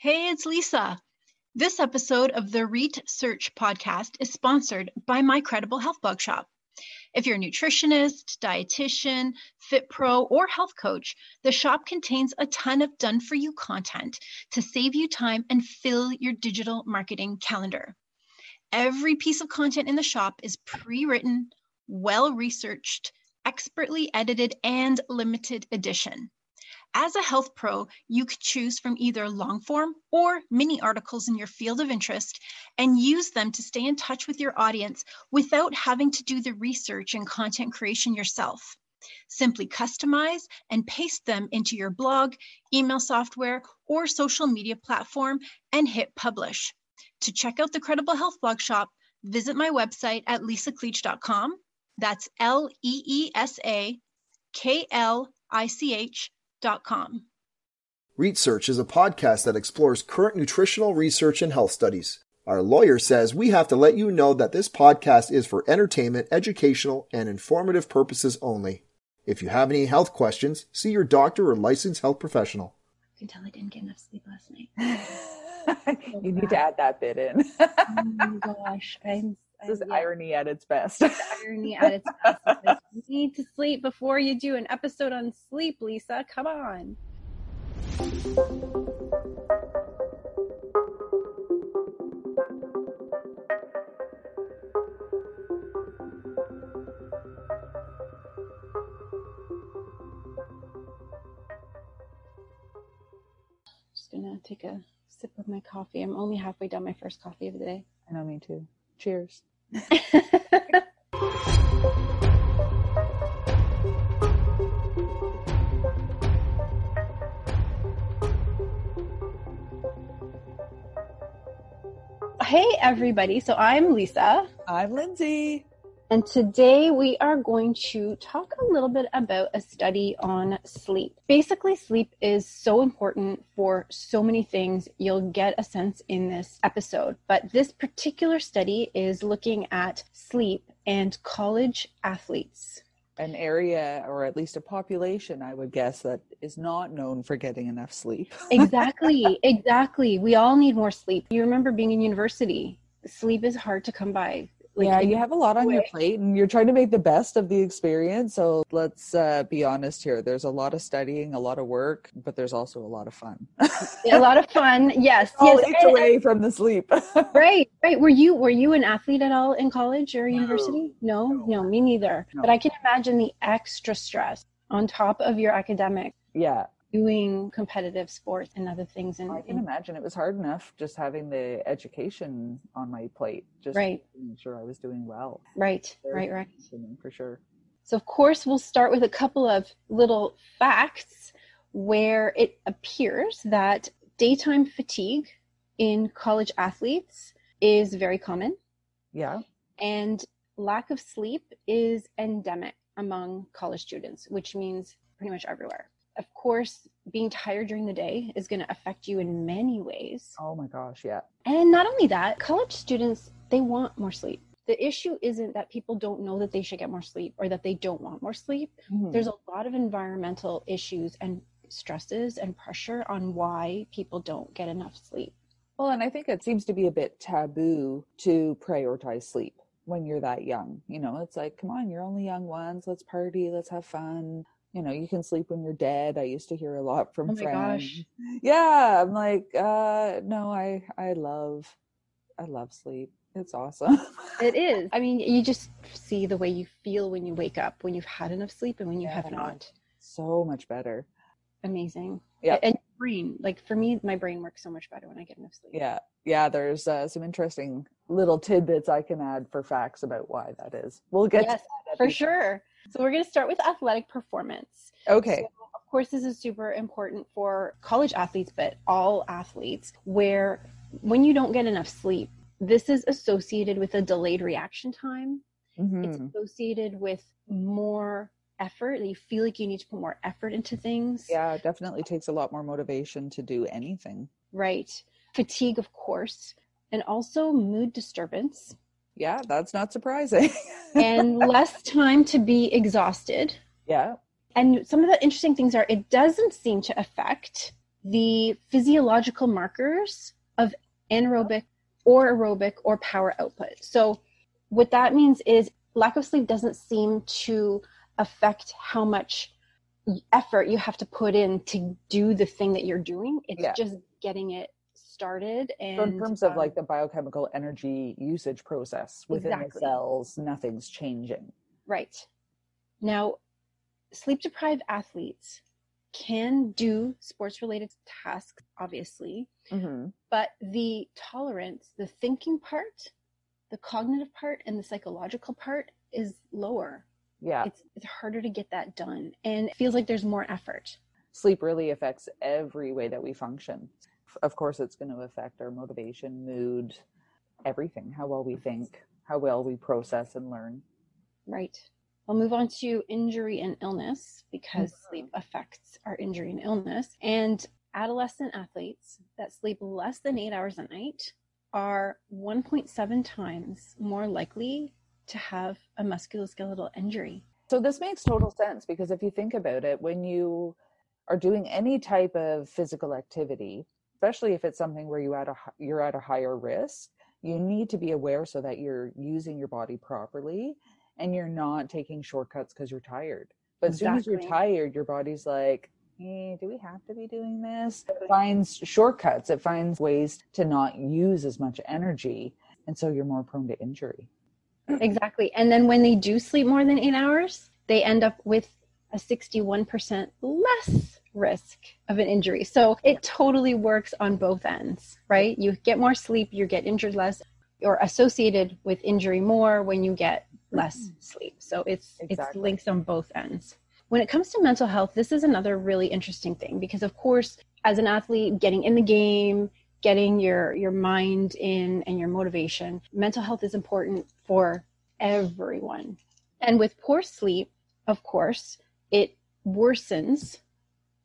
Hey, it's Leesa. This episode of the REIT Search podcast is sponsored by My Credible Health Blog Shop. If you're a nutritionist, dietitian, fit pro, or health coach, the shop contains a ton of done for you content to save you time and fill your digital marketing calendar. Every piece of content in the shop is pre written, well researched, expertly edited, and limited edition. As a health pro, you could choose from either long form or mini articles in your field of interest and use them to stay in touch with your audience without having to do the research and content creation yourself. Simply customize and paste them into your blog, email software, or social media platform and hit publish. To check out the Credible Health Blog Shop, visit my website at leesaklich.com. That's L E E S A K L I C H com. Research is a podcast that explores current nutritional research and health studies. Our lawyer says we have to let you know that this podcast is for entertainment, educational, and informative purposes only. If you have any health questions, see your doctor or licensed health professional. I can tell I didn't get enough sleep last night. you need to add that bit in. oh my gosh, I'm this is uh, yeah. irony at its best. irony at its best. you need to sleep before you do an episode on sleep, Leesa. Come on. Just gonna take a sip of my coffee. I'm only halfway down my first coffee of the day. I know, me too. Cheers. hey, everybody. So I'm Leesa. I'm Lindsay. And today we are going to talk a little bit about a study on sleep. Basically, sleep is so important for so many things. You'll get a sense in this episode. But this particular study is looking at sleep and college athletes. An area, or at least a population, I would guess, that is not known for getting enough sleep. exactly, exactly. We all need more sleep. You remember being in university, sleep is hard to come by like, yeah, you have a lot on way. your plate and you're trying to make the best of the experience. So let's uh, be honest here. There's a lot of studying, a lot of work, but there's also a lot of fun. a lot of fun. Yes. All yes. away from the sleep. right. Right. Were you were you an athlete at all in college or university? No. No, no me neither. No. But I can imagine the extra stress on top of your academic. Yeah doing competitive sports and other things. And I can imagine it was hard enough just having the education on my plate, just right. making sure I was doing well. Right, right, right. For sure. So, of course, we'll start with a couple of little facts where it appears that daytime fatigue in college athletes is very common. Yeah. And lack of sleep is endemic among college students, which means pretty much everywhere of course, being tired during the day is going to affect you in many ways. Oh my gosh, yeah. And not only that, college students, they want more sleep. The issue isn't that people don't know that they should get more sleep or that they don't want more sleep. Mm-hmm. There's a lot of environmental issues and stresses and pressure on why people don't get enough sleep. Well, and I think it seems to be a bit taboo to prioritize sleep when you're that young. You know, it's like, come on, you're only young ones. Let's party. Let's have fun you know, you can sleep when you're dead. I used to hear a lot from oh friends. Gosh. Yeah, I'm like, uh, no, I, I love, I love sleep. It's awesome. it is. I mean, you just see the way you feel when you wake up, when you've had enough sleep, and when you yeah, have not. So much better. Amazing. Yeah. And brain, like for me, my brain works so much better when I get enough sleep. Yeah. Yeah. There's uh, some interesting little tidbits I can add for facts about why that is. We'll get yes, for sure. So we're going to start with athletic performance. Okay. So, of course, this is super important for college athletes, but all athletes, where when you don't get enough sleep, this is associated with a delayed reaction time. Mm-hmm. It's associated with more effort. You feel like you need to put more effort into things. Yeah, it definitely takes a lot more motivation to do anything. Right. Fatigue, of course, and also mood disturbance yeah, that's not surprising. and less time to be exhausted. Yeah. And some of the interesting things are it doesn't seem to affect the physiological markers of anaerobic or aerobic or power output. So, what that means is lack of sleep doesn't seem to affect how much effort you have to put in to do the thing that you're doing. It's Yeah. just getting it started. And So in terms of um, like the biochemical energy usage process within Exactly. the cells, nothing's changing. Right. Now, sleep deprived athletes can do sports related tasks, obviously, Mm-hmm. but the tolerance, the thinking part, the cognitive part, and the psychological part is lower. Yeah. It's, it's harder to get that done, and it feels like there's more effort. Sleep really affects every way that we function. Of course, it's going to affect our motivation, mood, everything, how well we think, how well we process and learn. Right. We'll move on to injury and illness because Mhm. sleep affects our injury and illness. And adolescent athletes that sleep less than eight hours a night are 1.7 times more likely to have a musculoskeletal injury. So this makes total sense because if you think about it, when you are doing any type of physical activity, especially if it's something where you at a you're at a higher risk, you need to be aware so that you're using your body properly and you're not taking shortcuts because you're tired. But as soon as you're tired, your body's like, hey, do we have to be doing this? It finds shortcuts. It finds ways to not use as much energy. And so you're more prone to injury. Exactly. And then when they do sleep more than eight hours, they end up with a 61% less risk of an injury. So it totally works on both ends, right? You get more sleep, you get injured less. You're associated with injury more when you get less sleep. So it's it's Exactly. links on both ends. When it comes to mental health, this is another really interesting thing because of course, as an athlete getting in the game, getting your your mind in and your motivation, mental health is important for everyone. And with poor sleep, of course, it worsens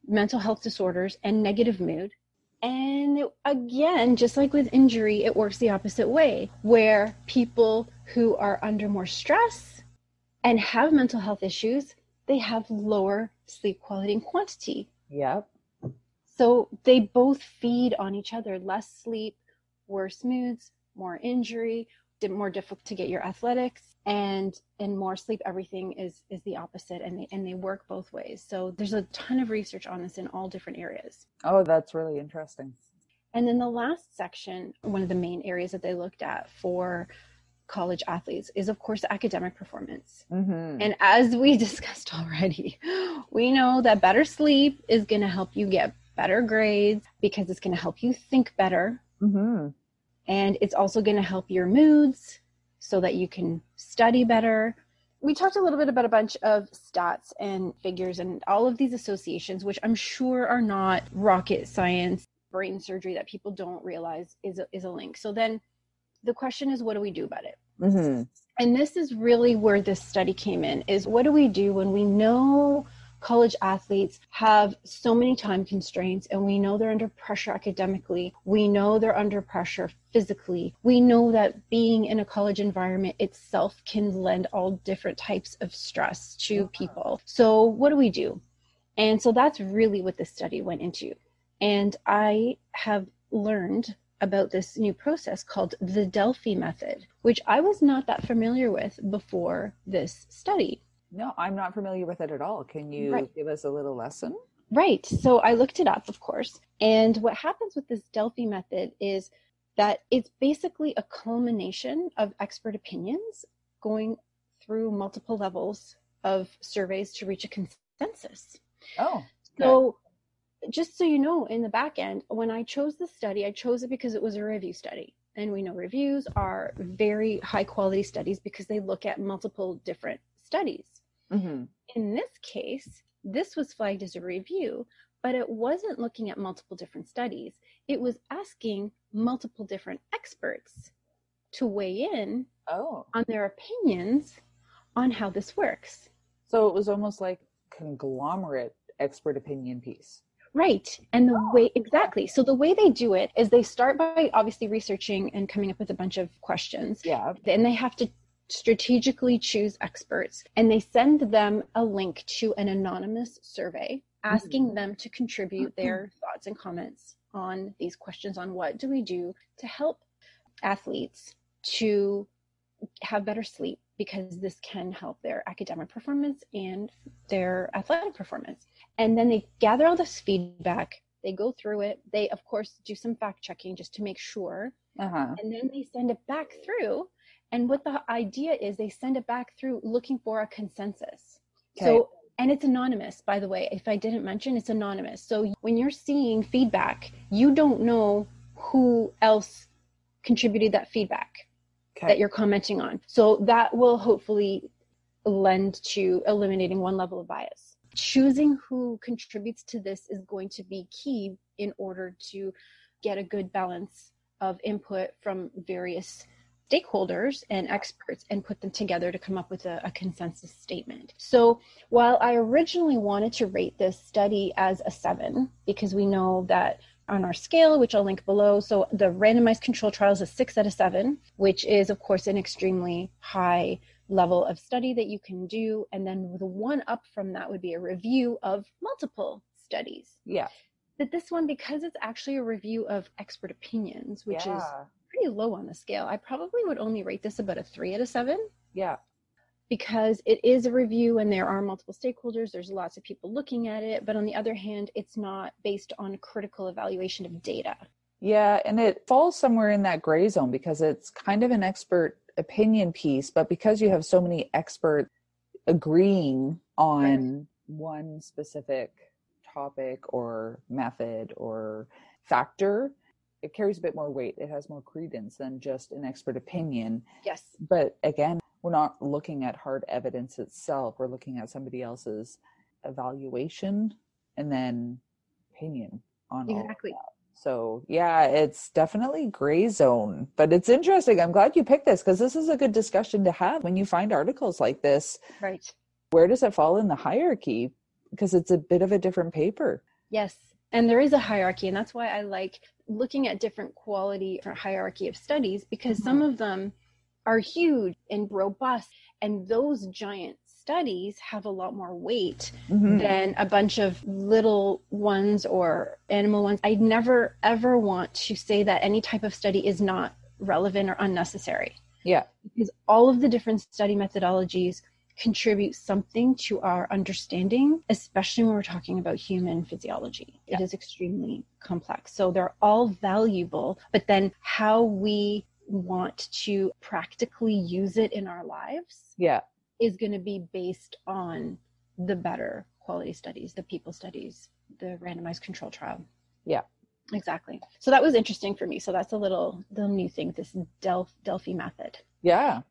mental health disorders and negative mood. And again, just like with injury, it works the opposite way, where people who are under more stress and have mental health issues, they have lower sleep quality and quantity. Yep. So they both feed on each other. Less sleep, worse moods, more injury, more difficult to get your athletics, and and more sleep. Everything is is the opposite, and they and they work both ways. So there's a ton of research on this in all different areas. Oh, that's really interesting. And then the last section, one of the main areas that they looked at for college athletes is of course academic performance. Mm-hmm. And as we discussed already, we know that better sleep is going to help you get better grades because it's going to help you think better. mm-hmm. And it's also going to help your moods so that you can study better. We talked a little bit about a bunch of stats and figures and all of these associations, which I'm sure are not rocket science, brain surgery that people don't realize is a, is a link. So then the question is, what do we do about it? Mm-hmm. and this is really where this study came in is what do we do when we know college athletes have so many time constraints and we know they're under pressure academically. We know they're under pressure physically. We know that being in a college environment itself can lend all different types of stress to uh-huh. people. So what do we do? And so that's really what this study went into. And i have learned about this new process called the Delphi method, which I was not that familiar with before this study. No, I'm not familiar with it at all. Can you Right. give us a little lesson? Right. So I looked it up, of course. And what happens with this Delphi method is that it's basically a culmination of expert opinions going through multiple levels of surveys to reach a consensus. Oh, So, just so you know, in the back end, when I chose the study, I chose it because it was a review study. And we know reviews are very high quality studies because they look at multiple different studies. Mm-hmm. In this case, this was flagged as a review, but it wasn't looking at multiple different studies. It was asking multiple different experts to weigh in oh, on their opinions on how this works. so it was almost like conglomerate expert opinion piece. Right. And the way, exactly. So the way they do it is they start by obviously researching and coming up with a bunch of questions. Yeah. Then they have to strategically choose experts and they send them a link to an anonymous survey asking them to contribute their thoughts thoughts and comments on these questions on what do we do to help athletes to have better sleep because this can help their academic performance and their athletic performance. And then they gather all this feedback, they go through it, they, of course, do some fact checking just to make sure, Uh-huh. and then they send it back through. And what the idea is, they send it back through looking for a consensus. So, and it's anonymous, by the way. If I didn't mention, it's anonymous. So when you're seeing feedback, you don't know who else contributed that feedback Okay. that you're commenting on. So that will hopefully lend to eliminating one level of bias. Choosing who contributes to this is going to be key in order to get a good balance of input from various stakeholders and experts and put them together to come up with a, a consensus statement. So while I originally wanted to rate this study as a seven, because we know that on our scale, which I'll link below. So the randomized control trial is a six out of seven, which is, of course, an extremely high level of study that you can do. And then the one up from that would be a review of multiple studies. yeah. But this one, because it's actually a review of expert opinions, which is yeah. Pretty low on the scale, I probably would only rate this about a three out of seven. Yeah. because it is a review and there are multiple stakeholders there's lots of people looking at it but on the other hand it's not based on critical evaluation of data. Yeah, and it falls somewhere in that gray zone because it's kind of an expert opinion piece, but because you have so many experts agreeing on one specific topic or method or factor, it carries a bit more weight. It has more credence than just an expert opinion. yes But again, we're not looking at hard evidence itself. We're looking at somebody else's evaluation and then opinion on exactly. So yeah, it's definitely gray zone, but it's interesting. I'm glad you picked this because this is a good discussion to have when you find articles like this. right Where does it fall in the hierarchy? Because it's a bit of a different paper. yes and there is a hierarchy and that's why i like looking at different quality or hierarchy of studies because some of them are huge and robust and those giant studies have a lot more weight Mhm. than a bunch of little ones or animal ones. I never ever want to say that any type of study is not relevant or unnecessary Yeah. because all of the different study methodologies contribute something to our understanding, especially when we're talking about human physiology. It Yeah. is extremely complex. So they're all valuable, but then how we want to practically use it in our lives Yeah. is going to be based on the better quality studies, the people studies, the randomized control trial. Yeah. Exactly. So that was interesting for me. So that's a little the new thing, this Delph Delphi method. Yeah.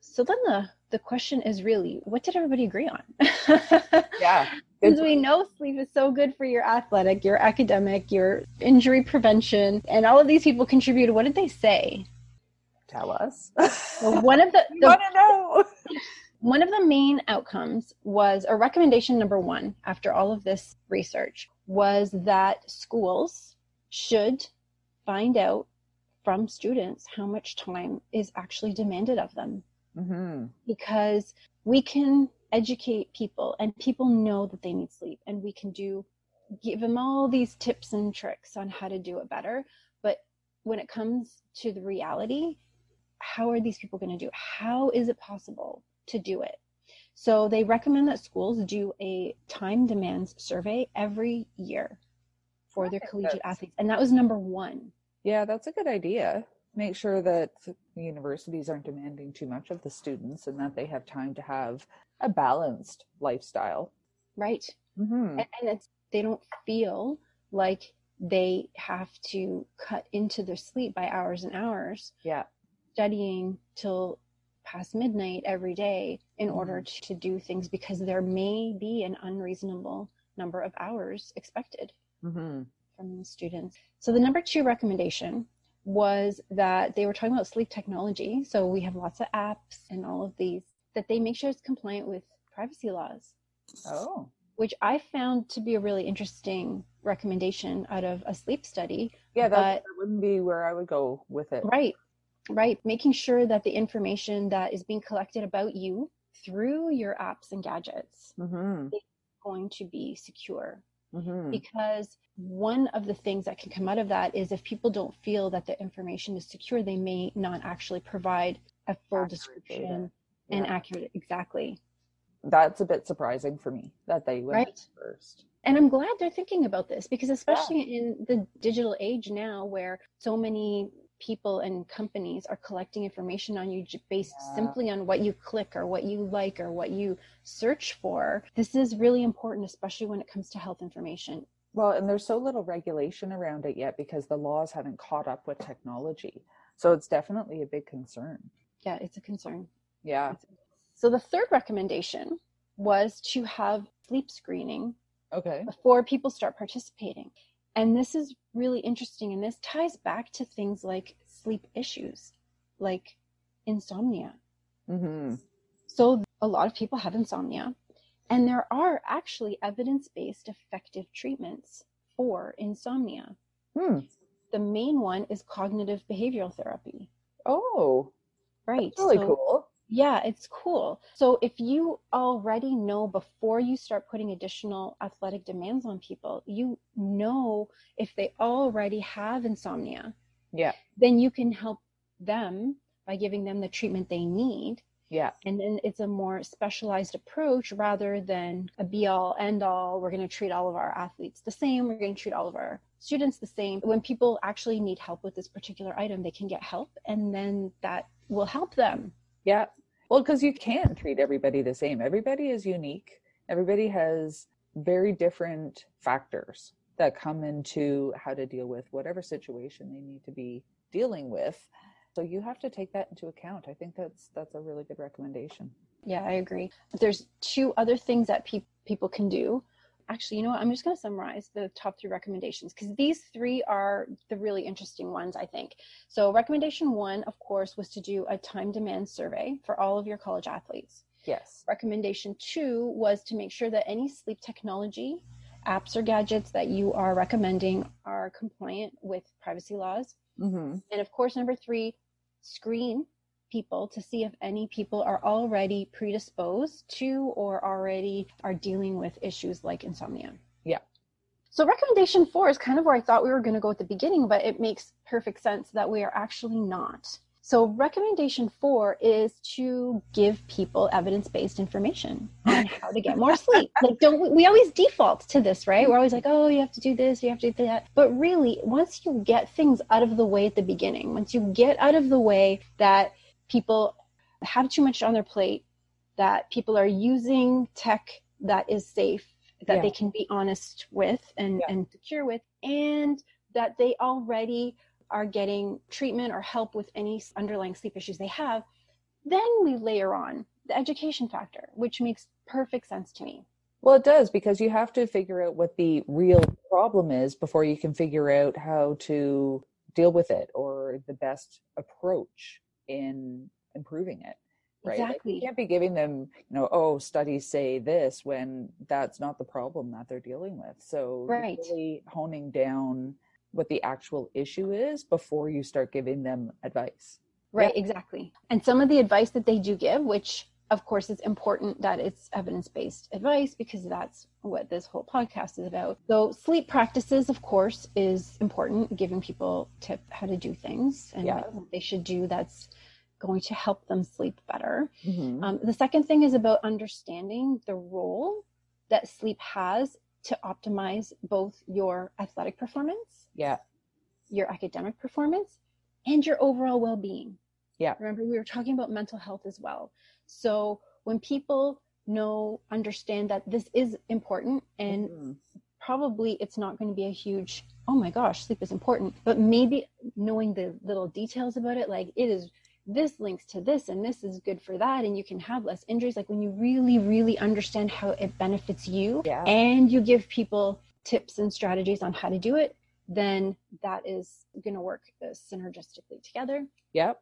So then the the question is really, what did everybody agree on? Yeah. Because we know sleep is so good for your athletic, your academic, your injury prevention, and all of these people contributed. What did they say? Tell us. Well, one of the, the want to know. one of the main outcomes was a recommendation number one after all of this research was that schools should find out from students how much time is actually demanded of them hmm because we can educate people and people know that they need sleep and we can do give them all these tips and tricks on how to do it better. But when it comes to the reality how are these people going to do it? How is it possible to do it? So they recommend that schools do a time demands survey every year for their collegiate athletes and that was number one. Yeah, that's a good idea. Make sure that the universities aren't demanding too much of the students and that they have time to have a balanced lifestyle. right. Hmm and, and it's they don't feel like they have to cut into their sleep by hours and hours Yeah. studying till past midnight every day in order to, to do things because there may be an unreasonable number of hours expected hmm from the students. So the number two recommendation was that they were talking about sleep technology so we have lots of apps and all of these that they make sure it's compliant with privacy laws Oh. which I found to be a really interesting recommendation out of a sleep study. Yeah, that, But- that wouldn't be where I would go with it. Right, right. Making sure that the information that is being collected about you through your apps and gadgets hmm is going to be secure Mhm. because one of the things that can come out of that is if people don't feel that the information is secure, they may not actually provide a full Accurate description data. and accurate exactly. That's a bit surprising for me that they went Right. first. And I'm glad they're thinking about this because especially in the digital age now where so many people and companies are collecting information on you based simply on what you click or what you like or what you search for. This is really important especially when it comes to health information. Well, and there's so little regulation around it yet because the laws haven't caught up with technology. So it's definitely a big concern. Yeah, it's a concern. Yeah. So the third recommendation was to have sleep screening Okay. before people start participating. And this is really interesting. And this ties back to things like sleep issues, like insomnia. Mm-hmm. So, a lot of people have insomnia, and there are actually evidence based effective treatments for insomnia. Hmm. The main one is cognitive behavioral therapy. Oh, Right. that's really So- cool. Yeah, it's cool. So if you already know before you start putting additional athletic demands on people, you know if they already have insomnia, Yeah. then you can help them by giving them the treatment they need. Yeah. And then it's a more specialized approach rather than a be all end all. We're going to treat all of our athletes the same. We're going to treat all of our students the same. When people actually need help with this particular item, they can get help and then that will help them. Yeah. Well, because you can't treat everybody the same. Everybody is unique. Everybody has very different factors that come into how to deal with whatever situation they need to be dealing with. So you have to take that into account. I think that's that's a really good recommendation. Yeah, I agree. There's two other things that pe- people can do. Actually, you know what? I'm just going to summarize the top three recommendations because these three are the really interesting ones, I think. So, recommendation one, of course, was to do a time demand survey for all of your college athletes. Yes. Recommendation two was to make sure that any sleep technology apps or gadgets that you are recommending are compliant with privacy laws. Mm-hmm. And of course, number three, screen people to see if any people are already predisposed to or already are dealing with issues like insomnia. Yeah. So, recommendation four is kind of where I thought we were going to go at the beginning, but it makes perfect sense that we are actually not. So, recommendation four is to give people evidence based information on how to get more sleep. Like, don't we, we always default to this, right? We're always like, oh, you have to do this, you have to do that. But really, once you get things out of the way at the beginning, once you get out of the way that people have too much on their plate, that people are using tech that is safe, that Yeah. they can be honest with and, Yeah. and secure with, and that they already are getting treatment or help with any underlying sleep issues they have, then we layer on the education factor, which makes perfect sense to me. Well, it does because you have to figure out what the real problem is before you can figure out how to deal with it or the best approach in improving it. Right? Like, Exactly. you can't be giving them, you know, oh, studies say this when that's not the problem that they're dealing with. So Right. really honing down what the actual issue is before you start giving them advice. Right, exactly. And some of the advice that they do give, which of course it's important that it's evidence based advice because that's what this whole podcast is about. So, sleep practices, of course, is important, giving people tip how to do things and Yeah. what they should do that's going to help them sleep better. Mhm. Um, the second thing is about understanding the role that sleep has to optimize both your athletic performance yeah. your academic performance and your overall well-being. Yeah. Remember we were talking about mental health as well. So when people know understand that this is important and Mhm. probably it's not going to be a huge oh my gosh sleep is important but maybe knowing the little details about it like it is this links to this and this is good for that and you can have less injuries like when you really really understand how it benefits you Yeah. and you give people tips and strategies on how to do it then that is going to work synergistically together Yep.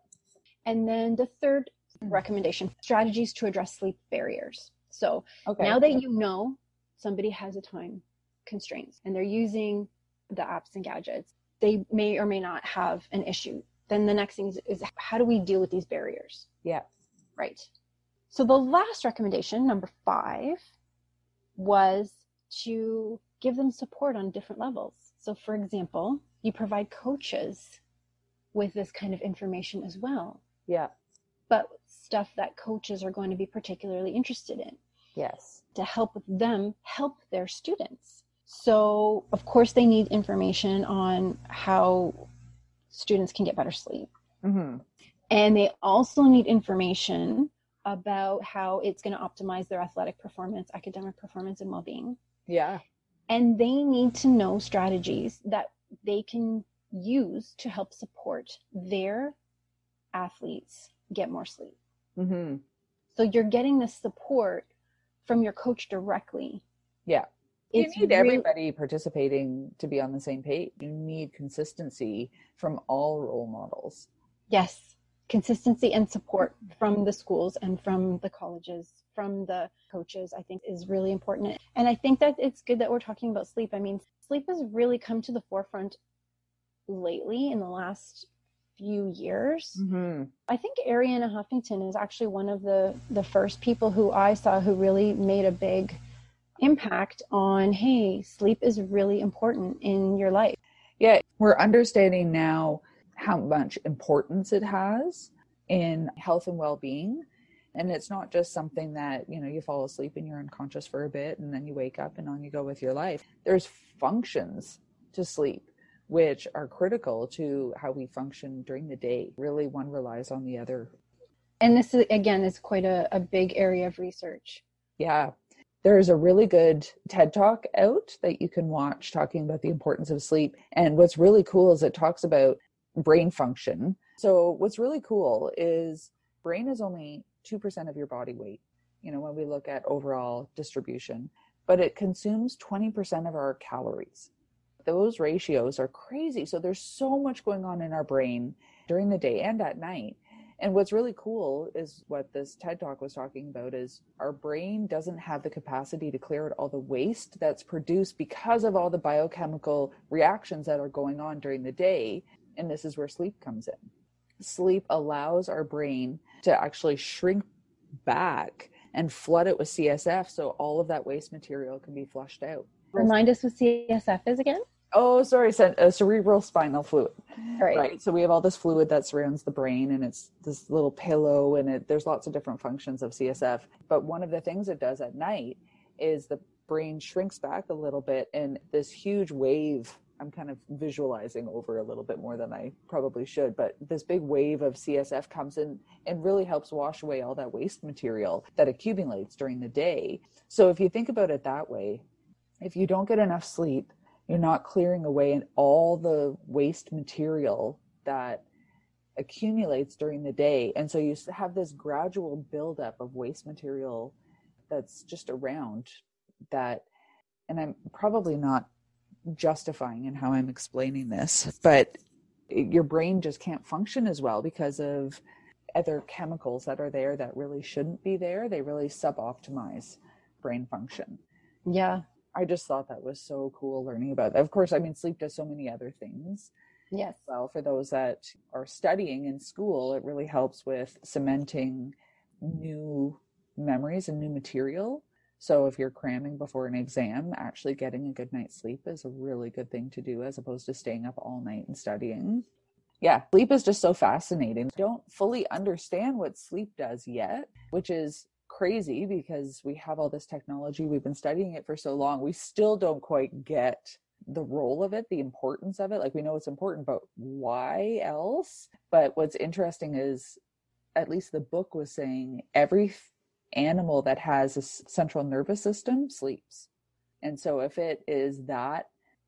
and then the third Hmm. recommendation strategies to address sleep barriers so Okay. now that you know somebody has a time constraints and they're using the apps and gadgets, they may or may not have an issue. Then the next thing is, is how do we deal with these barriers? yeah. Right. So the last recommendation, number five, was to give them support on different levels. So, for example, you provide coaches with this kind of information as well, Yeah. But stuff that coaches are going to be particularly interested in Yes. to help them help their students. So, of course, they need information on how students can get better sleep. Mm-hmm. And they also need information about how it's going to optimize their athletic performance, academic performance, and well being. Yeah. And they need to know strategies that they can use to help support their athletes get more sleep. Mm-hmm. So you're getting the support from your coach directly. Yeah. You need really- everybody participating to be on the same page. You need consistency from all role models. Yes, consistency and support from the schools and from the colleges, from the coaches, I think is really important. And I think that it's good that we're talking about sleep. I mean, sleep has really come to the forefront lately in the last few years. Mm-hmm. I think Arianna Huffington is actually one of the the first people who I saw who really made a big impact on hey, sleep is really important in your life. Yeah, we're understanding now how much importance it has in health and well-being. And it's not just something that, you know, you fall asleep and you're unconscious for a bit and then you wake up and on you go with your life. There's functions to sleep which are critical to how we function during the day. Really one relies on the other. And this is again is quite a, a big area of research. Yeah. There's a really good TED talk out that you can watch talking about the importance of sleep. And what's really cool is it talks about brain function. So, what's really cool is brain is only 2% of your body weight, you know, when we look at overall distribution, but it consumes 20% of our calories. Those ratios are crazy. So, there's so much going on in our brain during the day and at night. And what's really cool is what this TED talk was talking about is our brain doesn't have the capacity to clear out all the waste that's produced because of all the biochemical reactions that are going on during the day. And this is where sleep comes in. Sleep allows our brain to actually shrink back and flood it with CSF so all of that waste material can be flushed out. Remind us what CSF is again. Oh, sorry, uh, cerebral spinal fluid. Right. Right. So we have all this fluid that surrounds the brain and it's this little pillow and it, there's lots of different functions of CSF. But one of the things it does at night is the brain shrinks back a little bit and this huge wave I'm kind of visualizing over a little bit more than I probably should, but this big wave of CSF comes in and really helps wash away all that waste material that accumulates during the day. So if you think about it that way, if you don't get enough sleep, you're not clearing away all the waste material that accumulates during the day. And so you have this gradual buildup of waste material that's just around that. And I'm probably not justifying in how I'm explaining this, but your brain just can't function as well because of other chemicals that are there that really shouldn't be there. They really suboptimize brain function. Yeah. I just thought that was so cool learning about that. Of course, I mean, sleep does so many other things. Yes. Well, for those that are studying in school, it really helps with cementing new memories and new material. So if you're cramming before an exam, actually getting a good night's sleep is a really good thing to do as opposed to staying up all night and studying. Yeah, sleep is just so fascinating. I don't fully understand what sleep does yet, which is crazy because we have all this technology. We've been studying it for so long. We still don't quite get the role of it, the importance of it. Like we know it's important, but why else? But what's interesting is at least the book was saying every animal that has a central nervous system sleeps. And so if it is that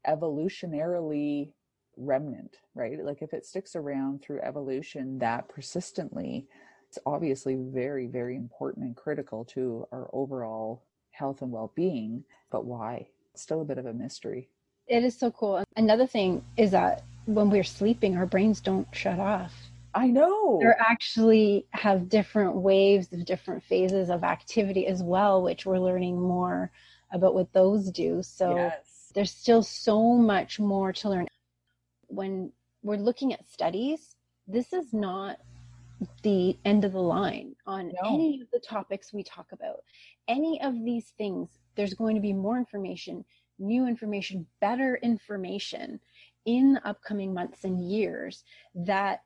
evolutionarily remnant, right? Like if it sticks around through evolution that persistently, it's obviously very, very important and critical to our overall health and well being. But why? It's still a bit of a mystery. It is so cool. Another thing is that when we're sleeping, our brains don't shut off. I know. They actually have different waves of different phases of activity as well, which we're learning more about what those do. So yes. there's still so much more to learn. When we're looking at studies, this is not the end of the line on No. any of the topics we talk about. Any of these things, there's going to be more information, new information, better information in the upcoming months and years that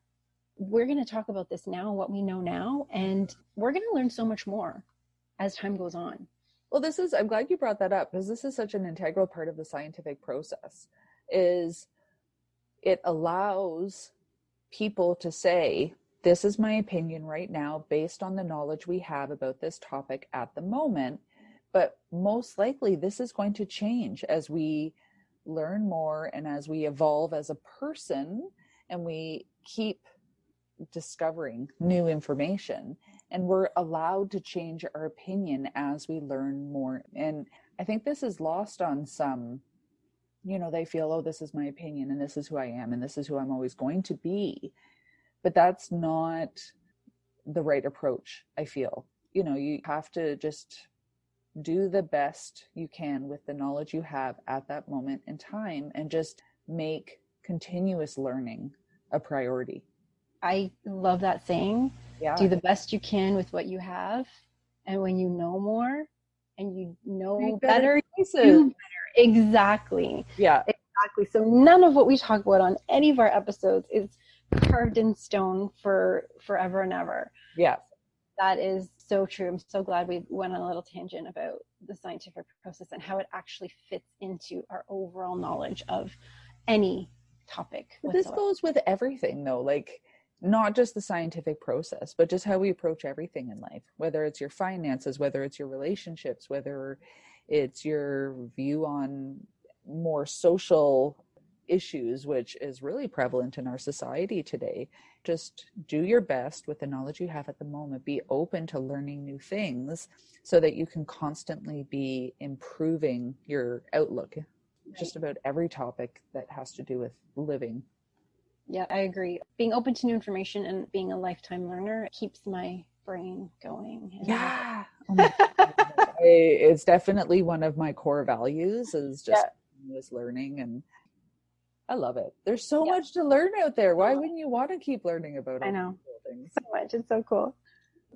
we're going to talk about this now, what we know now, and we're going to learn so much more as time goes on. Well, this is, I'm glad you brought that up because this is such an integral part of the scientific process is it allows people to say, this is my opinion right now based on the knowledge we have about this topic at the moment. But most likely, this is going to change as we learn more and as we evolve as a person and we keep discovering new information. And we're allowed to change our opinion as we learn more. And i think this is lost on some. You know they feel oh this is my opinion and this is who i am and this is who i'm always going to be but that's not the right approach i feel you know you have to just do the best you can with the knowledge you have at that moment in time and just make continuous learning a priority I love that saying. Yeah. Do the best you can with what you have. And when you know more and you know better, choices. do better. Exactly. Yeah. Exactly. So none of what we talk about on any of our episodes is carved in stone for forever and ever. Yeah. That is so true. I'm so glad we went on a little tangent about the scientific process and how it actually fits into our overall knowledge of any topic. This goes with everything though. Like not just the scientific process, but just how we approach everything in life, whether it's your finances, whether it's your relationships, whether it's your view on more social issues, which is really prevalent in our society today. Just do your best with the knowledge you have at the moment. Be open to learning new things so that you can constantly be improving your outlook just about every topic that has to do with living. Yeah, I agree. Being open to new information and being a lifetime learner keeps my brain going. Yeah. Oh my God. I- it's definitely one of my core values is just Yeah. continuous learning and I love it. There's so Yeah. much to learn out there. Why wouldn't you want to keep learning about it? I know. things? so much. It's so cool.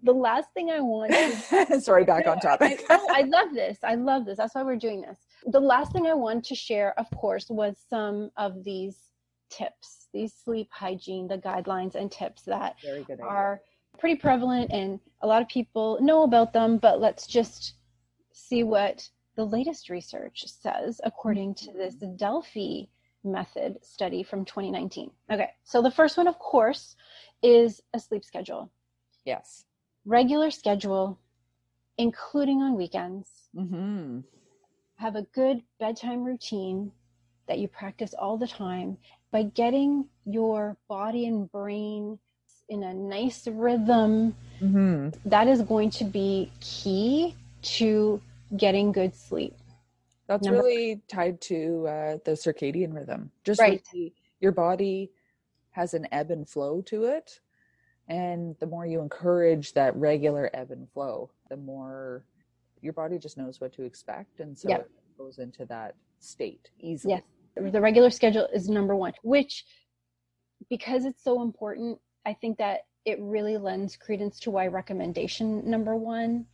The last thing I want to Sorry, back on topic. I, I love this. I love this. That's why we're doing this. The last thing I wanted to share, of course, was some of these tips, these sleep hygiene, the guidelines and tips that Very good. idea. are pretty prevalent and a lot of people know about them, but let's just see what the latest research says according to this Delphi method study from 2019. Okay, so the first one, of course, is a sleep schedule Yes. regular schedule, including on weekends. Mm-hmm. Have a good bedtime routine that you practice all the time by getting your body and brain in a nice rhythm. Mm-hmm. That is going to be key to getting good sleep. That's Number- really tied to uh, the circadian rhythm. Just Right. really, your body has an ebb and flow to it. And the more you encourage that regular ebb and flow, the more your body just knows what to expect. And so Yeah. it goes into that state easily. Yes. The regular schedule is number one, which, because it's so important, I think that it really lends credence to why recommendation number one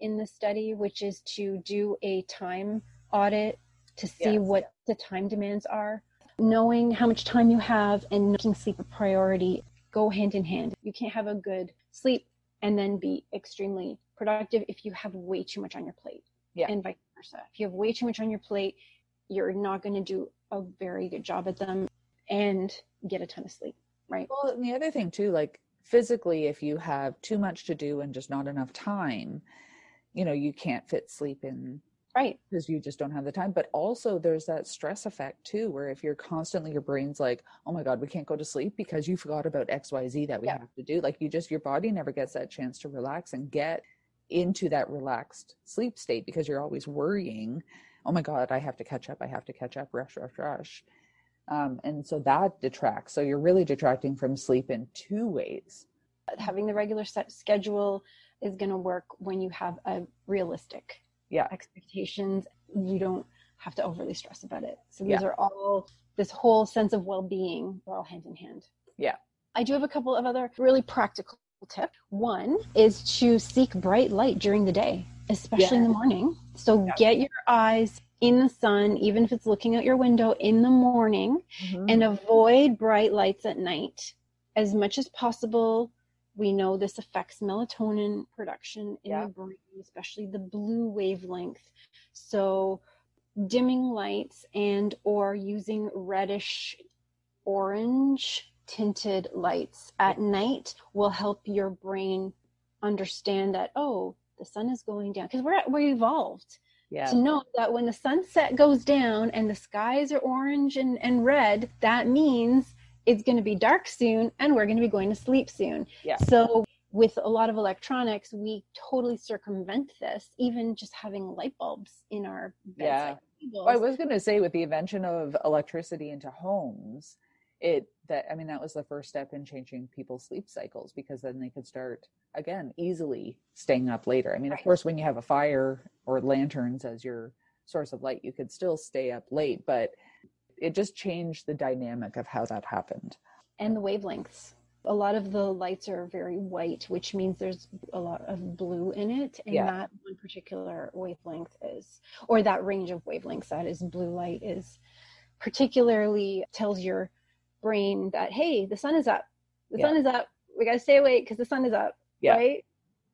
in the study, which is to do a time audit to see Yes. what the time demands are. Knowing how much time you have and making sleep a priority go hand in hand. You can't have a good sleep and then be extremely productive if you have way too much on your plate. Yeah. And vice versa. If you have way too much on your plate, you're not going to do a very good job at them and get a ton of sleep, right? Well, and the other thing too, like physically, if you have too much to do and just not enough time, you know, you can't fit sleep in Right. because you just don't have the time. But also, there's that stress effect too, where if you're constantly, your brain's like, oh my God, we can't go to sleep because you forgot about XYZ that we Yeah. have to do. Like, you just, your body never gets that chance to relax and get into that relaxed sleep state because you're always worrying, oh my God, I have to catch up, I have to catch up, rush, rush, rush. Um, and so that detracts. So you're really detracting from sleep in two ways. Having the regular set schedule is going to work when you have a realistic Yeah. expectations. You don't have to overly stress about it. So these Yeah. are all this whole sense of well-being. They're all hand in hand. Yeah. I do have a couple of other really practical tips. One is to seek bright light during the day, especially in the morning. So Yeah. get your eyes in the sun, even if it's looking out your window in the morning, Mhm. and avoid bright lights at night as much as possible. We know this affects melatonin production in Yeah. the brain, especially the blue wavelength. So dimming lights and or using reddish orange tinted lights at night will help your brain understand that oh the sun is going down because we're we're evolved yeah. to know that when the sunset goes down and the skies are orange and, and red, that means it's going to be dark soon and we're going to be going to sleep soon. Yeah. So, with a lot of electronics, we totally circumvent this, even just having light bulbs in our bedside tables. Well, I was going to say with the invention of electricity into homes, it that I mean that was the first step in changing people's sleep cycles because then they could start again easily staying up later. I mean, of course, when you have a fire or lanterns as your source of light, you could still stay up late, but it just changed the dynamic of how that happened. and the wavelengths. A lot of the lights are very white, which means there's a lot of blue in it. And Yeah. that one particular wavelength is, or that range of wavelengths that is blue light is particularly tells your brain that, hey, the sun is up. The Yeah. sun is up. We got to stay awake because the sun is up. Yeah. Right.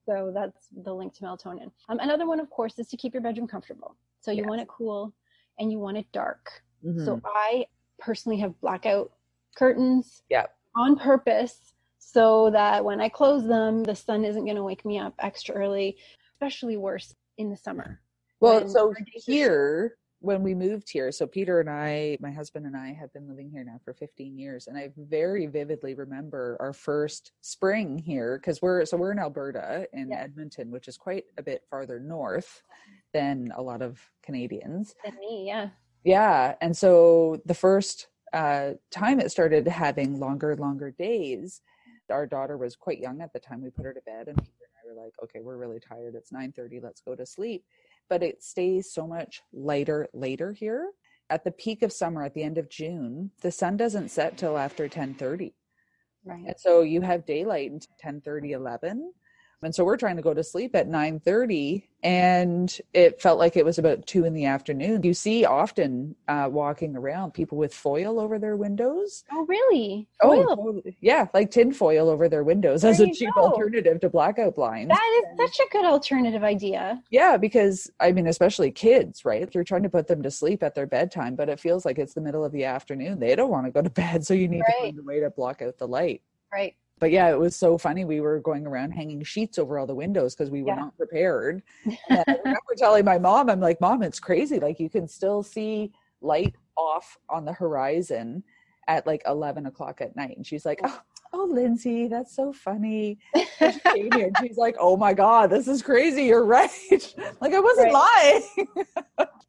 So that's the link to melatonin. Um, another one, of course, is to keep your bedroom comfortable. So you want it cool and you want it dark. So Mhm. I personally have blackout curtains Yeah. on purpose so that when I close them, the sun isn't going to wake me up extra early, especially worse in the summer. Well, so our days are here, when we moved here, so Peter and I, my husband and I, have been living here now for 15 years, and I very vividly remember our first spring here because we're so we're in Alberta in Yeah. Edmonton, which is quite a bit farther north than a lot of Canadians. Than me, yeah. Yeah, and so the first uh, time it started having longer, longer days, our daughter was quite young at the time. We put her to bed, and Peter and I were like, "Okay, we're really tired. It's nine thirty. Let's go to sleep." But it stays so much lighter later here. At the peak of summer, at the end of June, the sun doesn't set till after ten thirty, Right. and so you have daylight until 10 11 and so we're trying to go to sleep at 9.30 and it felt like it was about 2 in the afternoon you see often uh, walking around people with foil over their windows Oh, really? oh Foil. totally. yeah like tin foil over their windows as a cheap go. alternative to blackout blinds That is such a good alternative idea. yeah because i mean especially kids right you're trying to put them to sleep at their bedtime but it feels like it's the middle of the afternoon they don't want to go to bed so you need to find a way to block out the light Right. But yeah, it was so funny. We were going around hanging sheets over all the windows because we were Yeah. not prepared. And I remember telling my mom, I'm like, Mom, it's crazy. Like you can still see light off on the horizon at like 11 o'clock at night. And she's like, Oh, oh Lindsay, that's so funny. So she came here and she's like, Oh my God, this is crazy. You're right. like I wasn't lying.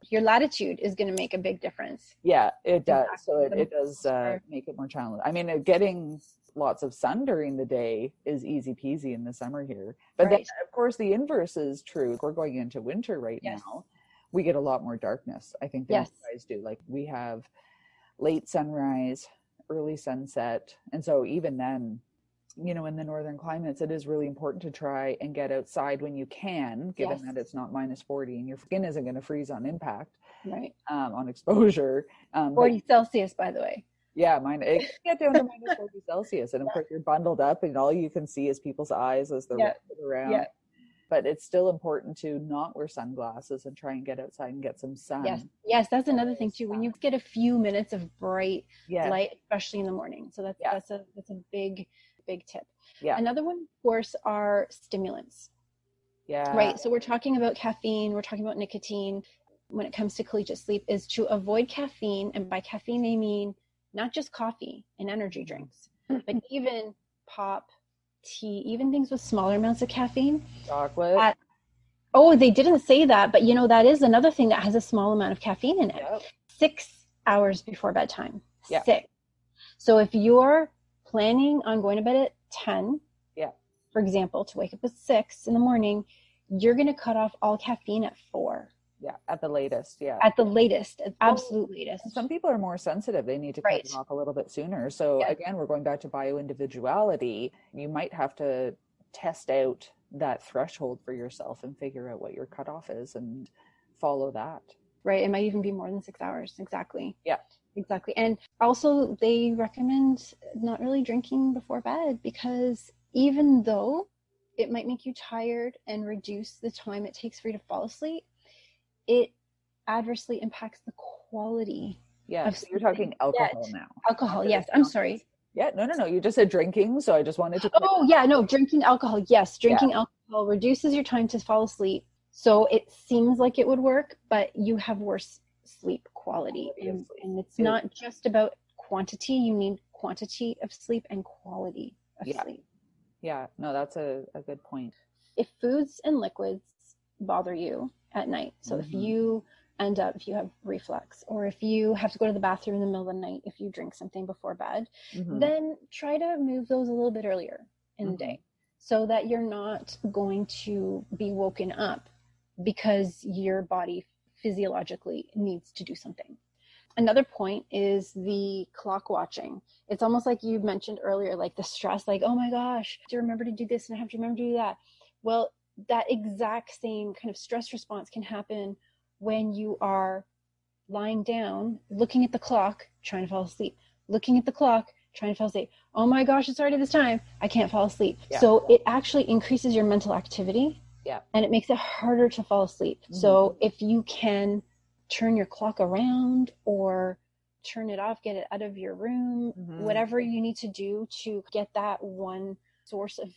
Your latitude is going to make a big difference. Yeah, it does. So it, it does uh, make it more challenging. I mean, uh, getting lots of sun during the day is easy peasy in the summer here. But then, of course, the inverse is true. We're going into winter right Yes. now. We get a lot more darkness, I think, than Yes. you guys do. Like we have late sunrise, early sunset. And so even then, you know, in the northern climates, it is really important to try and get outside when you can, given Yes. that it's not minus 40 and your skin isn't going to freeze on impact, Right. um, on exposure. Um, but 40 Celsius, by the way. Yeah, mine it can get down to minus 40 Celsius. And of course, you're bundled up, and all you can see is people's eyes as they're Yeah. around. Yeah. But it's still important to not wear sunglasses and try and get outside and get some sun. Yes. Yes, that's another thing too. When you get a few minutes of bright Yeah. light, especially in the morning. So that's that's a that's a big big tip. Yeah. Another one, of course, are stimulants. Yeah. right. So we're talking about caffeine. We're talking about nicotine. When it comes to collegiate sleep, is to avoid caffeine, and by caffeine they mean not just coffee and energy drinks, mm-hmm. but even pop, tea, even things with smaller amounts of caffeine. Chocolate. At- Oh, they didn't say that, but you know that is another thing that has a small amount of caffeine in it. Yep. Six hours before bedtime. Yeah. Six. So if you're planning on going to bed at ten, Yeah. for example, to wake up at six in the morning, you're going to cut off all caffeine at four Yeah. At the latest. Yeah. at the latest, at absolute latest. Some people are more sensitive. They need to cut Right. it off a little bit sooner. So Yeah. again, we're going back to bio individuality. You might have to test out that threshold for yourself and figure out what your cutoff is and follow that. right? It might even be more than six hours. Exactly. Yeah. Exactly. And also, they recommend not really drinking before bed because even though it might make you tired and reduce the time it takes for you to fall asleep, it adversely impacts the quality Yeah. So you're talking alcohol now. alcohol. Yes, I'm sorry. Yeah. No, no, no. You just said drinking. So I just wanted to. Oh, yeah, no, drinking alcohol. Yes, drinking alcohol reduces your time to fall asleep. So it seems like it would work, but you have worse sleep quality. Quality And, sleep. and it's not just about quantity, you need quantity of sleep and quality of Yeah. sleep. Yeah. No, that's a, a good point. If foods and liquids bother you at night, so if Mhm. you end up, if you have reflux, or if you have to go to the bathroom in the middle of the night, if you drink something before bed, Mhm. then try to move those a little bit earlier in the day so that you're not going to be woken up because your body physiologically needs to do something. Another point is the clock watching. It's almost like you mentioned earlier, like the stress, like, oh my gosh, do remember to do this and I have to remember to do that. Well, that exact same kind of stress response can happen when you are lying down, looking at the clock, trying to fall asleep, looking at the clock, trying to fall asleep. Oh my gosh, it's already this time. I can't fall asleep. Yeah. So it actually increases your mental activity. Yeah. And it makes it harder to fall asleep. So if you can turn your clock around or turn it off, get it out of your room, Mhm. whatever you need to do to get that one source of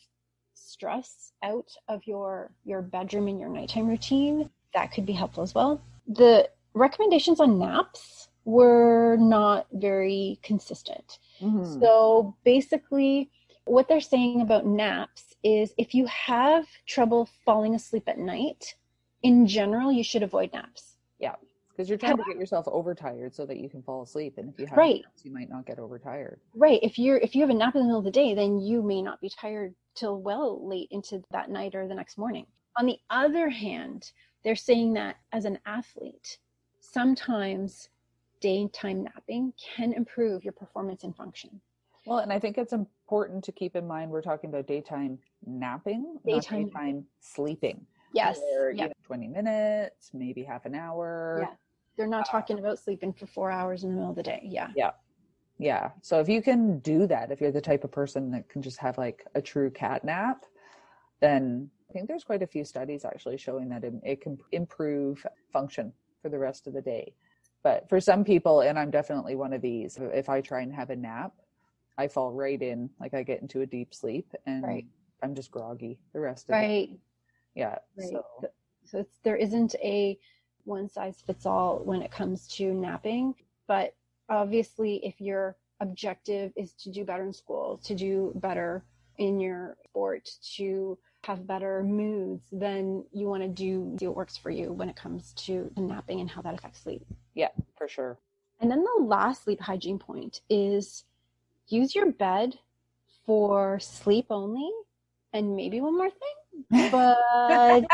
stress out of your your bedroom and your nighttime routine, that could be helpful as well. The recommendations on naps were not very consistent. Mhm. So basically, what they're saying about naps is if you have trouble falling asleep at night, in general, you should avoid naps. Because you're trying to get yourself overtired so that you can fall asleep and if you have Right. naps, you might not get overtired Right. If you're if you have a nap in the middle of the day, then you may not be tired till well late into that night or the next morning. On the other hand, they're saying that as an athlete, sometimes daytime napping can improve your performance and function. well and i think it's important to keep in mind we're talking about daytime napping Daytime not daytime sleeping Yes. where, you know, 20 minutes maybe half an hour Yeah. They're not talking about sleeping for four hours in the middle of the day. Yeah. yeah Yeah. so if you can do that if you're the type of person that can just have like a true cat nap then i think there's quite a few studies actually showing that it, it can improve function for the rest of the day but for some people and i'm definitely one of these if i try and have a nap i fall right in like i get into a deep sleep and Right. i'm just groggy the rest of the Right. yeah Right. so So it's, there isn't a one size fits all when it comes to napping, but obviously, if your objective is to do better in school, to do better in your sport, to have better moods, then you want to do what works for you when it comes to the napping and how that affects sleep. Yeah, for sure And then the last sleep hygiene point is use your bed for sleep only and maybe one more thing, but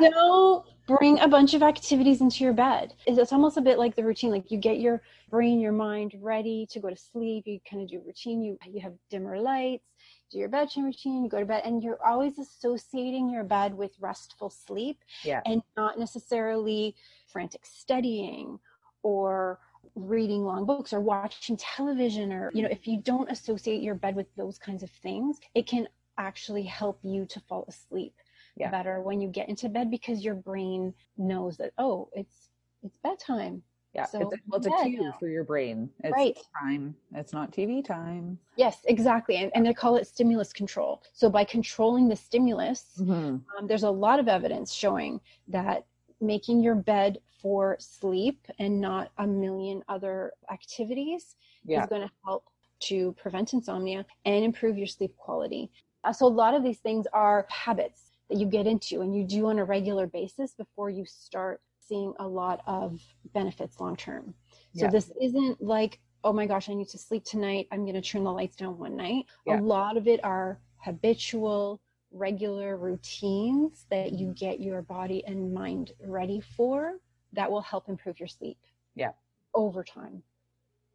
don't bring a bunch of activities into your bed. It's almost a bit like the routine. Like you get your brain, your mind ready to go to sleep. You kind of do routine. You you have dimmer lights, do your bedtime routine, you go to bed, and you're always associating your bed with restful sleep Yeah. and not necessarily frantic studying or reading long books or watching television or you know if you don't associate your bed with those kinds of things it can actually help you to fall asleep Yeah. better when you get into bed because your brain knows that oh it's it's bedtime yeah So, it's, a- well, it's a cue yeah. for your brain it's Right. time it's not tv time yes exactly and, and they call it stimulus control so by controlling the stimulus Mhm. um, there's a lot of evidence showing that making your bed for sleep and not a million other activities yeah is going to help to prevent insomnia and improve your sleep quality. Uh, so, a lot of these things are habits that you get into and you do on a regular basis before you start seeing a lot of benefits long term. So, Yeah. this isn't like, oh my gosh, I need to sleep tonight. I'm going to turn the lights down one night. Yeah. A lot of it are habitual, regular routines that you mm-hmm. get your body and mind ready for that will help improve your sleep. Yeah. Over time.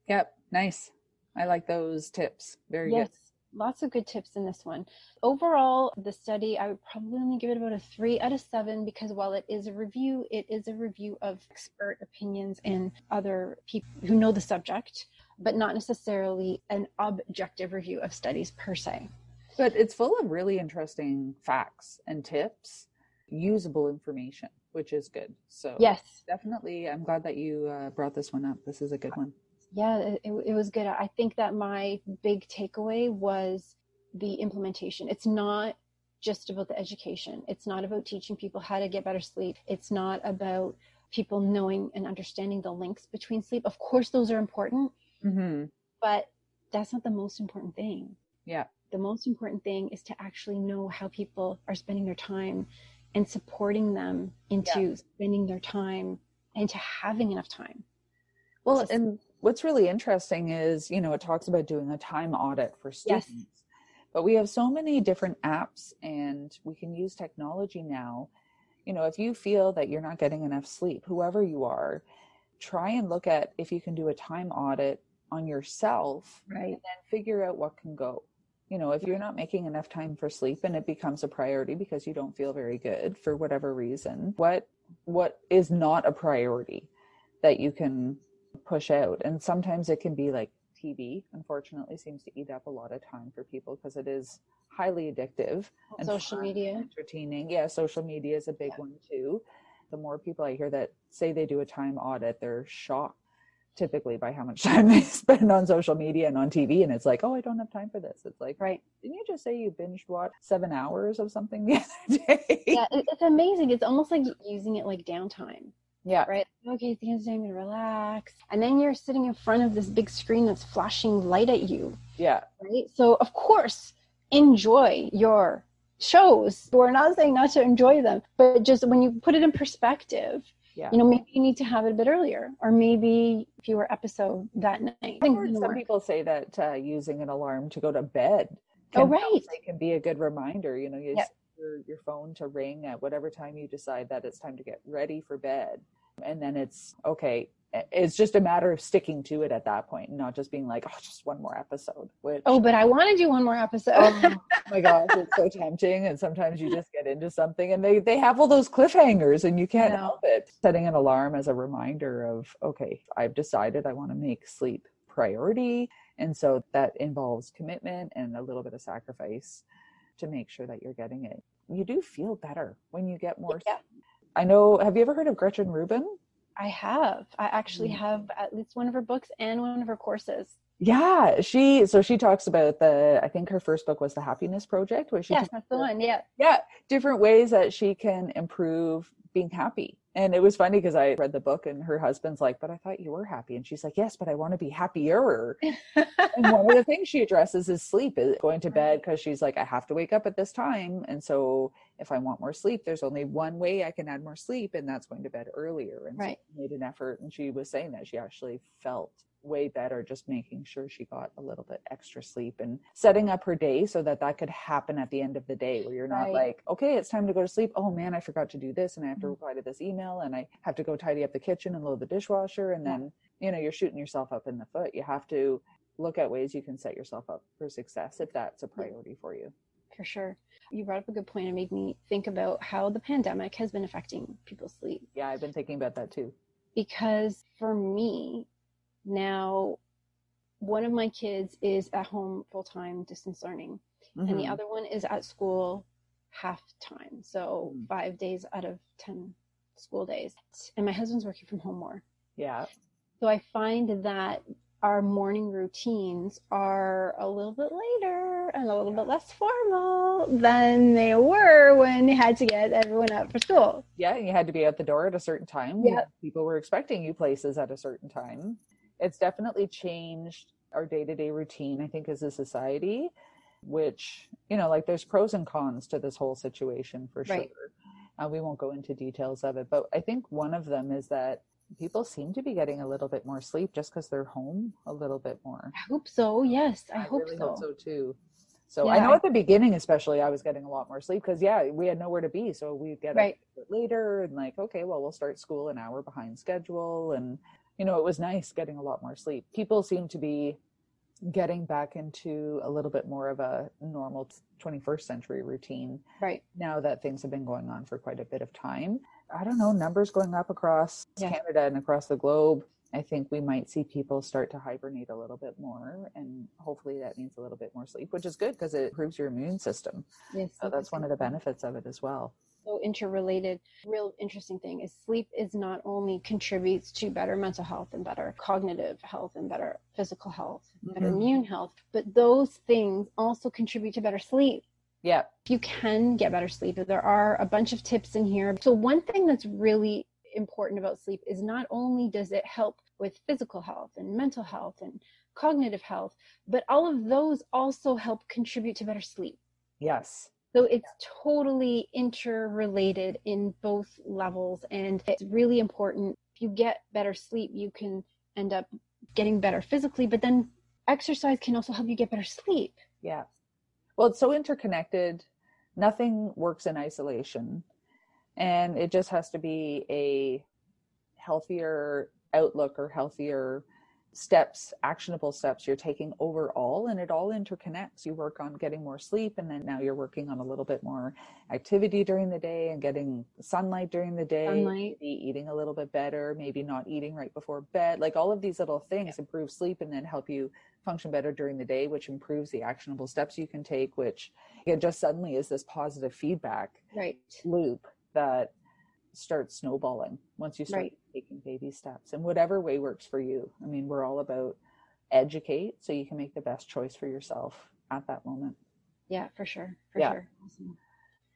Yep, nice. I like those tips. Very Yes. Lots of good tips in this one. Overall, the study, I would probably only give it about a three out of seven because while it is a review, it is a review of expert opinions and other people who know the subject, but not necessarily an objective review of studies per se. But it's full of really interesting facts and tips, usable information, which is good. So, yes, definitely. I'm glad that you uh, brought this one up. This is a good one yeah it, it was good. I think that my big takeaway was the implementation. It's not just about the education. It's not about teaching people how to get better sleep. It's not about people knowing and understanding the links between sleep. Of course those are important mm-hmm. but that's not the most important thing. Yeah. The most important thing is to actually know how people are spending their time and supporting them into yeah. spending their time into having enough time. Well and what's really interesting is, you know, it talks about doing a time audit for students. Yes. But we have so many different apps and we can use technology now. You know, if you feel that you're not getting enough sleep, whoever you are, try and look at if you can do a time audit on yourself right. and then figure out what can go. You know, if you're not making enough time for sleep and it becomes a priority because you don't feel very good for whatever reason, what what is not a priority that you can push out. And sometimes it can be like TV, unfortunately, seems to eat up a lot of time for people because it is highly addictive and social media entertaining. Yeah, social media is a big yeah. one too. The more people I hear that say they do a time audit, they're shocked typically by how much time they spend on social media and on TV. And it's like, oh, I don't have time for this. It's like, right. Didn't you just say you binge watched seven hours of something the other day? Yeah, it's amazing. It's almost like using it like downtime. Yeah. Right. Okay, at the end of the day, I'm gonna relax. And then you're sitting in front of this big screen that's flashing light at you. Yeah. Right. So of course, enjoy your shows. We're not saying not to enjoy them, but just when you put it in perspective, yeah. you know, maybe you need to have it a bit earlier, or maybe fewer episode that night. I've heard some people say that uh, using an alarm to go to bed. oh, right. It can be a good reminder. You know, you yep. Your, your phone to ring at whatever time you decide that it's time to get ready for bed. And then it's okay it's just a matter of sticking to it at that point not just being like oh just one more episode which oh but i want to do one more episode. Oh my gosh it's so tempting and sometimes you just get into something and they they have all those cliffhangers and you can't help it. Setting an alarm as a reminder of okay i've decided i want to make sleep priority and so that involves commitment and a little bit of sacrifice to make sure that you're getting it you do feel better when you get more yeah. I know. Have you ever heard of Gretchen Rubin? I have. I actually mm. have at least one of her books and one of her courses. Yeah, she so she talks about the I think her first book was the Happiness Project, where she yes, that's the one. Yeah, yeah, different ways that she can improve being happy. And it was funny because I read the book and her husband's like, but I thought you were happy. And she's like, yes, but I want to be happier. and one of the things she addresses is sleep, is going to bed because she's like, I have to wake up at this time. And so if I want more sleep, there's only one way I can add more sleep, and that's going to bed earlier. And right. so made an effort. And she was saying that she actually felt way better just making sure she got a little bit extra sleep and setting up her day so that that could happen at the end of the day where you're not right. like okay it's time to go to sleep. Oh man i forgot to do this and i have to mm-hmm. reply to this email and i have to go tidy up the kitchen and load the dishwasher. And then you know you're shooting yourself up in the foot. You have to look at ways you can set yourself up for success if that's a priority for you. For sure. You brought up a good point and made me think about how the pandemic has been affecting people's sleep. Yeah i've been thinking about that too. Because for me now, one of my kids is at home full time distance learning, mm-hmm. and the mm-hmm. other one is at school half time. So mm. five days out of 10 school days. And my husband's working from home more. Yeah. So I find that our morning routines are a little bit later and a little bit less formal than they were when you had to get everyone out for school. Yeah, you had to be at the door at a certain time. Yeah. People were expecting you places at a certain time it's definitely changed our day-to-day routine i think as a society which you know like there's pros and cons to this whole situation for right. sure uh, we won't go into details of it but i think one of them is that people seem to be getting a little bit more sleep just because they're home a little bit more i hope so yes i, I hope really so hope so too so yeah. I know at the beginning, especially, I was getting a lot more sleep because yeah, we had nowhere to be, so we'd get right. up later and like, okay, well, we'll start school an hour behind schedule, and you know, it was nice getting a lot more sleep. People seem to be getting back into a little bit more of a normal 21st century routine right. now that things have been going on for quite a bit of time. I don't know numbers going up across yeah. canada and across the globe. I think we might see people start to hibernate a little bit more and hopefully that means a little bit more sleep which is good because it improves your immune system. Yes so that's one of the benefits of it as well so interrelated. Real interesting thing is sleep is not only contributes to better mental health and better cognitive health and better physical health, better mm-hmm. immune health, but those things also contribute to better sleep. Yeah. You can get better sleep. There are a bunch of tips in here. So one thing that's really important about sleep is not only does it help with physical health and mental health and cognitive health, but all of those also help contribute to better sleep. Yes. So it's totally interrelated in both levels. And it's really important. If you get better sleep, you can end up getting better physically, but then exercise can also help you get better sleep. Yeah. Well, it's so interconnected. Nothing works in isolation. And it just has to be a healthier outlook or healthier steps, actionable steps you're taking overall, and it all interconnects. You work on getting more sleep, and then now you're working on a little bit more activity during the day and getting sunlight during the day, sunlight. eating a little bit better, maybe not eating right before bed. Like all of these little things yeah. improve sleep and then help you function better during the day, which improves the actionable steps you can take, which it just suddenly is this positive feedback right. loop that starts snowballing once you start right. Taking baby steps in whatever way works for you. I mean, we're all about educate so you can make the best choice for yourself at that moment. Yeah, for sure. For yeah. sure. Awesome.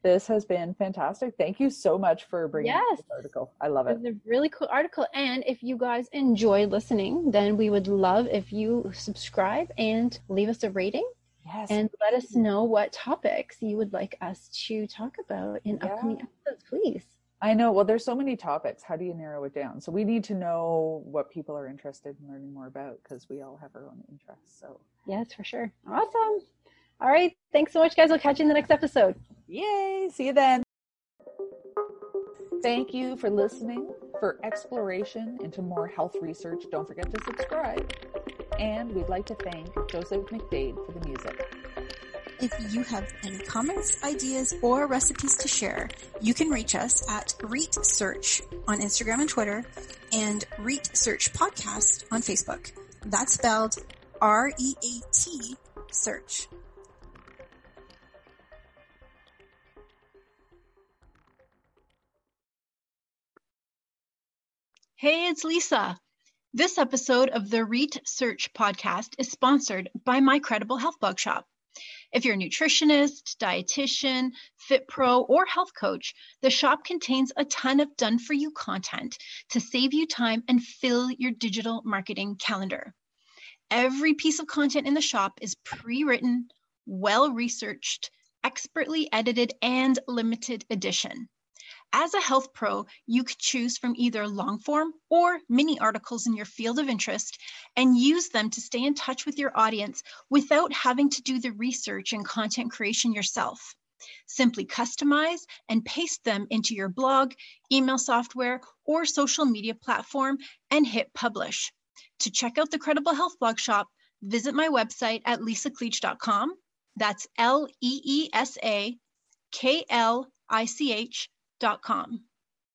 This has been fantastic. Thank you so much for bringing yes. this article. I love it. It's a really cool article. And if you guys enjoy listening, then we would love if you subscribe and leave us a rating. Yes. And let us know what topics you would like us to talk about in yeah. upcoming episodes, please. I know. Well, there's so many topics. How do you narrow it down? So we need to know what people are interested in learning more about because we all have our own interests. So yes, for sure. Awesome. All right. Thanks so much, guys. We'll catch you in the next episode. Yay. See you then. Thank you for listening. For exploration into more health research, don't forget to subscribe. And we'd like to thank Joseph McDade for the music. If you have any comments, ideas, or recipes to share, you can reach us at REAT Search on Instagram and Twitter and REAT Search Podcast on Facebook. That's spelled R-E-A-T Search. Hey, it's Leesa. This episode of the REAT Search podcast is sponsored by My Credible Health Blog Shop. If you're a nutritionist, dietitian, fit pro, or health coach, the shop contains a ton of done for you content to save you time and fill your digital marketing calendar. Every piece of content in the shop is pre written, well researched, expertly edited, and limited edition. As a health pro, you could choose from either long form or mini articles in your field of interest and use them to stay in touch with your audience without having to do the research and content creation yourself. Simply customize and paste them into your blog, email software, or social media platform and hit publish. To check out the Credible Health Blog Shop, visit my website at leesaklich.com. That's L E E S A K L I C H com.